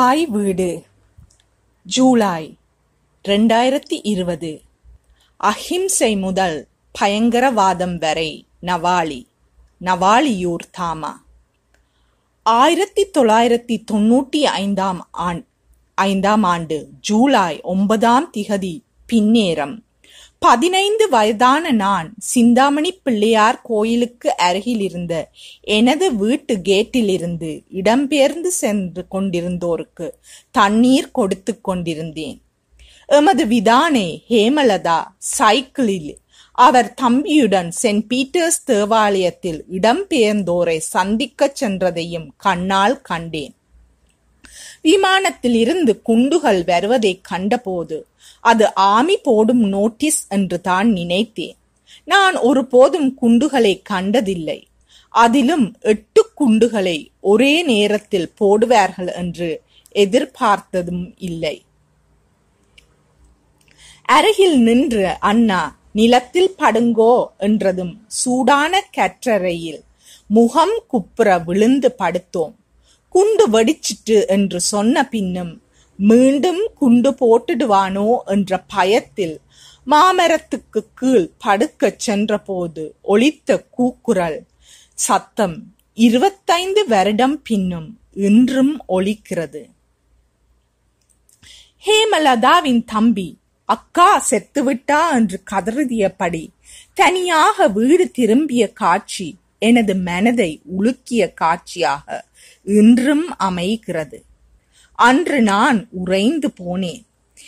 தாய் வீடு. ஜூலை ரெண்டாயிரத்தி இருபது. அஹிம்சை முதல் பயங்கரவாதம் வரை நவாலி நவாலியூர் தாமா. ஆயிரத்தி தொள்ளாயிரத்தி தொண்ணூற்றி ஐந்தாம் ஆண் ஐந்தாம் ஆண்டு ஜூலை ஒன்பதாம் திகதி பின்னேரம். பதினைந்து வயதான நான் சிந்தாமணி பிள்ளையார் கோயிலுக்கு அருகிலிருந்த எனது வீட்டு கேட்டிலிருந்து இடம்பெயர்ந்து சென்று கொண்டிருந்தோருக்கு தண்ணீர் கொடுத்து கொண்டிருந்தேன். எமது விதானே ஹேமலதா சைக்கிளில் அவர் தம்பியுடன் சென்ட் பீட்டர்ஸ் தேவாலயத்தில் இடம்பெயர்ந்தோரை சந்திக்கச் சென்றதையும் கண்ணால் கண்டேன். விமானத்தில் இருந்து குண்டுகள் வருவதைக் கண்டபோது அது ஆமி போடும் நோட்டீஸ் என்று தான் நினைத்தேன். நான் ஒருபோதும் குண்டுகளை கண்டதில்லை. அதிலும் எட்டு குண்டுகளை ஒரே நேரத்தில் போடுவார்கள் என்று எதிர்பார்த்ததும் இல்லை. அருகில் நின்று அண்ணா நிலத்தில் படுங்கோ என்றதும் சூடான கற்றறையில் முகம் குப்புற விழுந்து படுத்தோம். குண்டு வெடிச்சிட்டு என்று சொன்ன பின்னும் மீண்டும் குண்டு போட்டுடுவானோ என்ற பயத்தில் மாமரத்துக்கு கீழ் படுக்கச் சென்றபோது ஒளித்த கூக்குரல் சத்தம் இருபத்தைந்து வருடம் பின்னும் இன்றும் ஒலிக்கிறது. ஹேமலதாவின் தம்பி அக்கா செத்துவிட்டா என்று கதறுதியபடி தனியாக வீடு திரும்பிய காட்சி எனது மனதை உலுக்கிய காட்சியாக இன்றும் அமைகிறது. அன்று நான் உறைந்து போனேன்.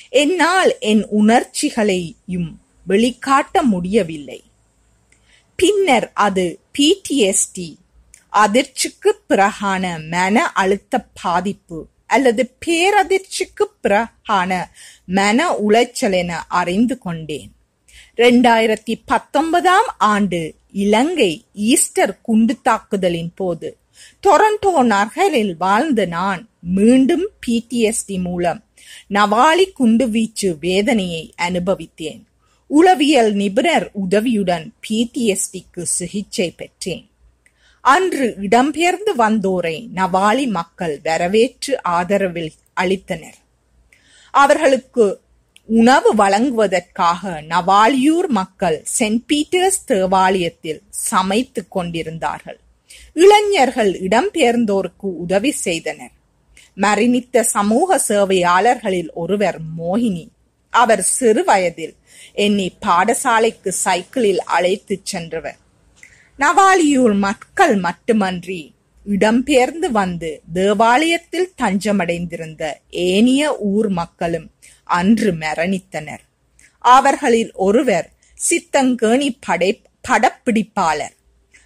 என்னால் என் உணர்ச்சிகளையும் வெளிக்காட்ட முடியவில்லை. பின்னர் அது பிடிஎஸ்டி அதிர்ச்சிக்கு பிறகான மன அழுத்த பாதிப்பு அல்லது பேரதிர்ச்சிக்கு பிறகான மன உளைச்சல் என அறிந்து கொண்டேன். ரெண்டாயிரத்தி பத்தொன்பதாம் ஆண்டு இலங்கை ஈஸ்டர் குண்டு தாக்குதலின் போது டொரண்டோ நகரில் வாழ்ந்த நான் மீண்டும் பிடிஎஸ்டி மூலம் நவாலி குண்டுவீச்சு வேதனையை அனுபவித்தேன். உளவியல் நிபுணர் உதவியுடன் பிடிஎஸ்டிக்கு சிகிச்சை பெற்றேன். அன்று இடம்பெயர்ந்து வந்தோரை நவாலி மக்கள் வரவேற்று ஆதரவில் அளித்தனர். அவர்களுக்கு உணவு வழங்குவதற்காக நவாலியூர் மக்கள் சென்ட் பீட்டர்ஸ் தேவாலயத்தில் சமைத்துக் கொண்டிருந்தார்கள். இளைஞர்கள் இடம்பெயர்ந்தோருக்கு உதவி செய்தனர். மரணித்த சமூக சேவையாளர்களில் ஒருவர் மோகினி. அவர் சிறு வயதில் என்னை பாடசாலைக்கு சைக்கிளில் அழைத்துச் சென்றவர். நவாலியூர் மக்கள் மட்டுமன்றி இடம்பெயர்ந்து வந்து தேவாலயத்தில் தஞ்சமடைந்திருந்த ஏனிய ஊர் மக்களும் அன்று மரணித்தனர். அவர்களில் ஒருவர் சித்தங்கேணி படை படப்பிடிப்பாளர்.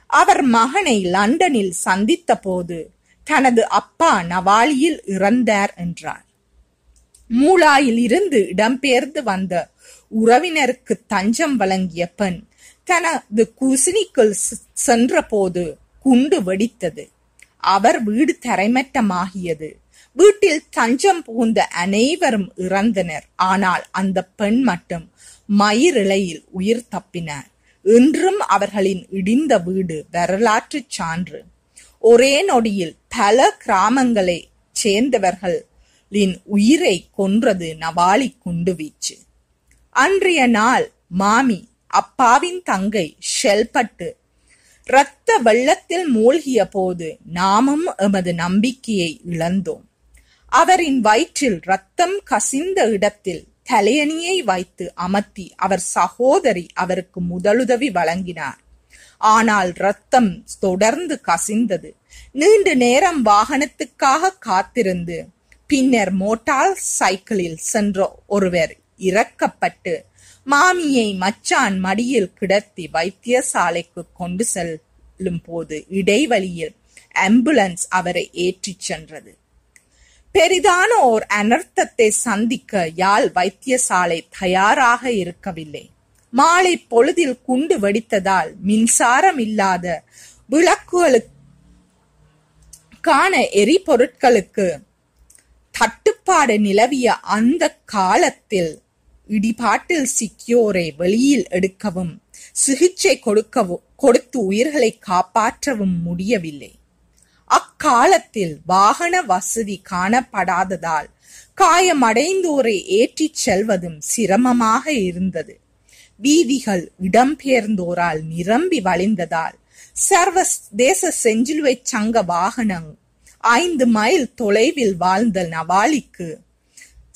அவர் மகனை லண்டனில் சந்தித்த போது தனது அப்பா நவாலியில் இறந்தார் என்றார். மூலாயில் இருந்து இடம்பெயர்ந்து வந்த உறவினருக்கு தஞ்சம் வழங்கிய பெண் தனது குசினிக்குள் சென்றபோது குண்டு வெடித்தது. அவர் வீடு தரைமட்டமாகியது. வீட்டில் தஞ்சம் புகுந்த அனைவரும் இறந்தனர். ஆனால் அந்த பெண் மட்டும் மயிரிழையில் உயிர் தப்பினார் இன்றும் அவர்களின் இடிந்த வீடு வரலாற்று சான்று. ஒரே நொடியில் பல கிராமங்களை சேர்ந்தவர்களின் உயிரை கொன்றது நவாலி குண்டுவீச்சு. அன்றைய நாள் மாமி அப்பாவின் தங்கை ஷெல்பட்டு இரத்த வெள்ளத்தில் மூழ்கிய போது நாமும் எமது நம்பிக்கையை இழந்தோம். அவரின் வயிற்றில் ரத்தம் கசிந்த இடத்தில் தலையணியை வைத்து அமர்த்தி அவர் சகோதரி அவருக்கு முதலுதவி வழங்கினார். ஆனால் ரத்தம் தொடர்ந்து கசிந்தது. நீண்ட நேரம் வாகனத்துக்காக காத்திருந்து பின்னர் மோட்டார் சைக்கிளில் சென்ற ஒருவர் இறக்கப்பட்டு மாமியை மச்சான் மடியில் கிடத்தி வைத்தியசாலைக்கு கொண்டு செல்லும் போது இடைவெளியில் ஆம்புலன்ஸ் அவரை ஏற்றிச் சென்றது. பெரிதான ஓர் அனர்த்தத்தை சந்திக்க யாழ் வைத்தியசாலை தயாராக இருக்கவில்லை. மாலை பொழுதில் குண்டு வெடித்ததால் மின்சாரம் இல்லாத விளக்குகளுக்கான எரிபொருட்களுக்கு தட்டுப்பாடு நிலவிய அந்த காலத்தில் இடிபாட்டில் சிக்கியோரை வெளியில் எடுக்கவும் சிகிச்சை கொடுக்கவும் கொடுத்து உயிர்களை காப்பாற்றவும் முடியவில்லை. அக்காலத்தில் வாகன வசதி காணப்படாததால் காயமடைந்தோரை ஏற்றிச் செல்வதும் சிரமமாக இருந்தது. வீதிகள் இடம்பெயர்ந்தோரால் நிரம்பி வழிந்ததால் சர்வ தேச செஞ்சிலுவை சங்க வாகனம் ஐந்து மைல் தொலைவில் வாழ்ந்த நவாலிக்கு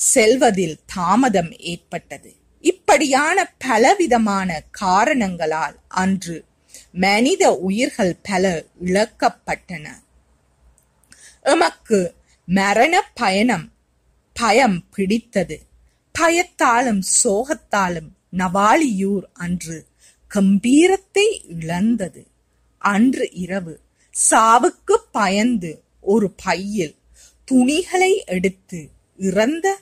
செல்வதில் தாமதம் ஏற்பட்டது. இப்படியான பலவிதமான காரணங்களால் அன்று மனித உயிர்கள் பல இழக்கப்பட்டன. எமக்கு மரண பயணம் பயம் பிடித்தது. பயத்தாலும் சோகத்தாலும் நவாலியூர் அன்று கம்பீரத்தை இழந்தது. அன்று இரவு சாவுக்கு பயந்து ஒரு பையில் துணிகளை எடுத்து இறந்த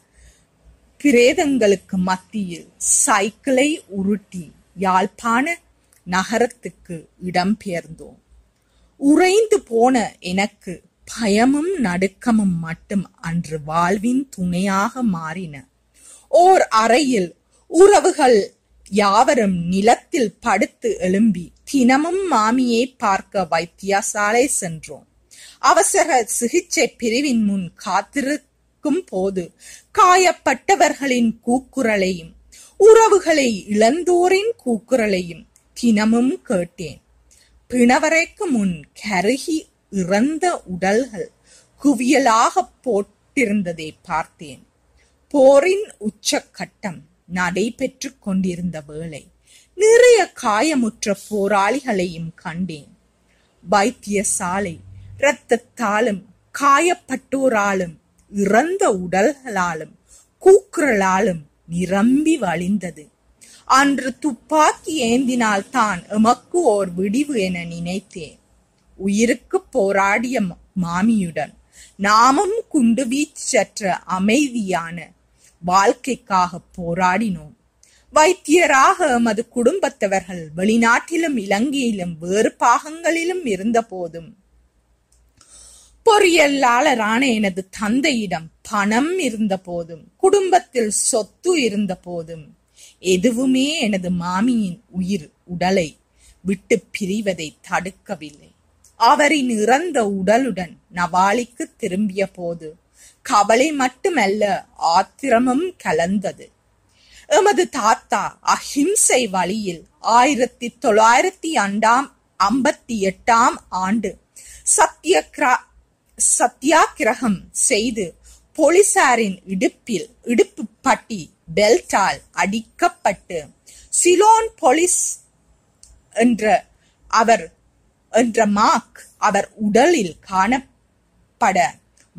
பிரேதங்களுக்கு மத்தியில் சைக்கிளை உருட்டி யாழ்ப்பாண நகரத்துக்கு இடம்பெயர்ந்தோம். உறைந்து போன எனக்கு பயமும் நடுக்கமும் மட்டும் அன்று வாழ்வின் துணையாக மாறின. ஓர் அறையில் உறவுகள் யாவரும் நிலத்தில் படுத்து எழும்பி தினமும் மாமியை பார்க்க வைத்தியசாலை சென்றோம். அவசர சிகிச்சை பிரிவின் முன் காத்திருக்கும் போது காயப்பட்டவர்களின் கூக்குரலையும் உறவுகளை இழந்தோரின் கூக்குரலையும் தினமும் கேட்டேன். பிணவரைக்கு முன் கருகி இறந்த உடல்கள் குவியலாக போட்டிருந்ததை பார்த்தேன். போரின் உச்சக்கட்டம் நடைபெற்று கொண்டிருந்த வேளை நிறைய காயமுற்ற போராளிகளையும் கண்டேன். வைத்தியசாலை இரத்தத்தாலும் காயப்பட்டோராலும் இறந்த உடல்களாலும் கூக்குரலாலும் நிரம்பி வழிந்தது. அன்று துப்பாக்கி ஏந்தினால் தான் எமக்கு ஓர் விடிவு என நினைத்தேன். உயிருக்கு போராடிய மாமியுடன் நாமும் குண்டு வீச்சற்ற அமைதியான வாழ்க்கைக்காக போராடினோம். வைத்தியராக எமது குடும்பத்தவர்கள் வெளிநாட்டிலும் இலங்கையிலும் வேறு பாகங்களிலும் இருந்த போதும் பொறியியலாளரான எனது தந்தையிடம் பணம் இருந்த போதும் குடும்பத்தில் சொத்து இருந்த போதும் எதுவுமே எனது மாமியின் உயிர் உடலை விட்டு பிரிவதை தடுக்கவில்லை. அவரின் இறந்த உடலுடன் நவாலிக்கு திரும்பிய போது கவலை மட்டுமல்ல ஆத்திரமும் கலந்தது. எமது தாத்தா அஹிம்சை வழியில் ஆயிரத்தி தொள்ளாயிரத்தி அண்டாம் ஐம்பத்தி எட்டாம் ஆண்டு சத்யக்ரா சத்தியாகிரகம் செய்து போலீசாரின் இடுப்பில் இடுப்பு பட்டி பெல்டால் அடிக்கப்பட்டு சிலோன் போலீஸ் என்ற அவர் என்ற மார்க் அவர் உடலில் காணப்பட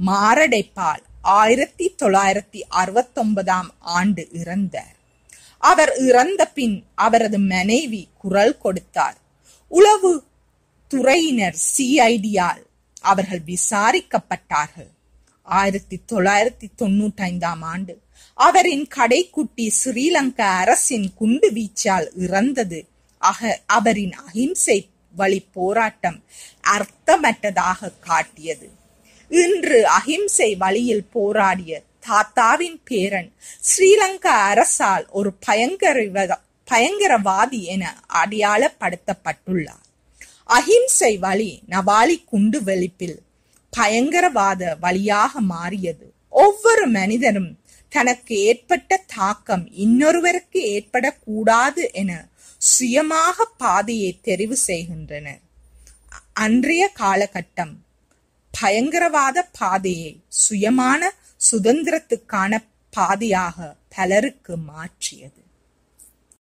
மாரடைப்பால் ஆயிரத்தி தொள்ளாயிரத்தி அறுபத்தொன்பதாம் ஆண்டு இறந்தார். அவர் இறந்த பின் அவரது மனைவி குரல் கொடுத்தார். உளவு துறையினர் சிஐடியால் அவர்கள் விசாரிக்கப்பட்டார்கள். ஆயிரத்தி தொள்ளாயிரத்தி தொண்ணூற்றி ஐந்தாம் ஆண்டு அவரின் கடைக்குட்டி ஸ்ரீலங்கா அரசின் குண்டு வீச்சால் இறந்தது. அக அவரின் அகிம்சை வழி போராட்டம் அர்த்தமற்றதாக காட்டியது. இன்று அகிம்சை வழியில் போராடிய தாத்தாவின் பேரன் ஸ்ரீலங்கா அரசால் ஒரு பயங்கர பயங்கரவாதி என அடையாளப்படுத்தப்பட்டுள்ளார். அஹிம்சை வழி நவாலி குண்டு வெளிப்பில் பயங்கரவாத வழியாக மாறியது. ஒவ்வொரு மனிதனும் தனக்கு ஏற்பட்ட தாக்கம் இன்னொருவருக்கு ஏற்படக்கூடாது என சுயமாக பாதையை தெரிவு செய்கின்றனர். அன்றைய காலகட்டம் பயங்கரவாத பாதையை சுயமான சுதந்திரத்துக்கான பாதையாக பலருக்கு மாற்றியது.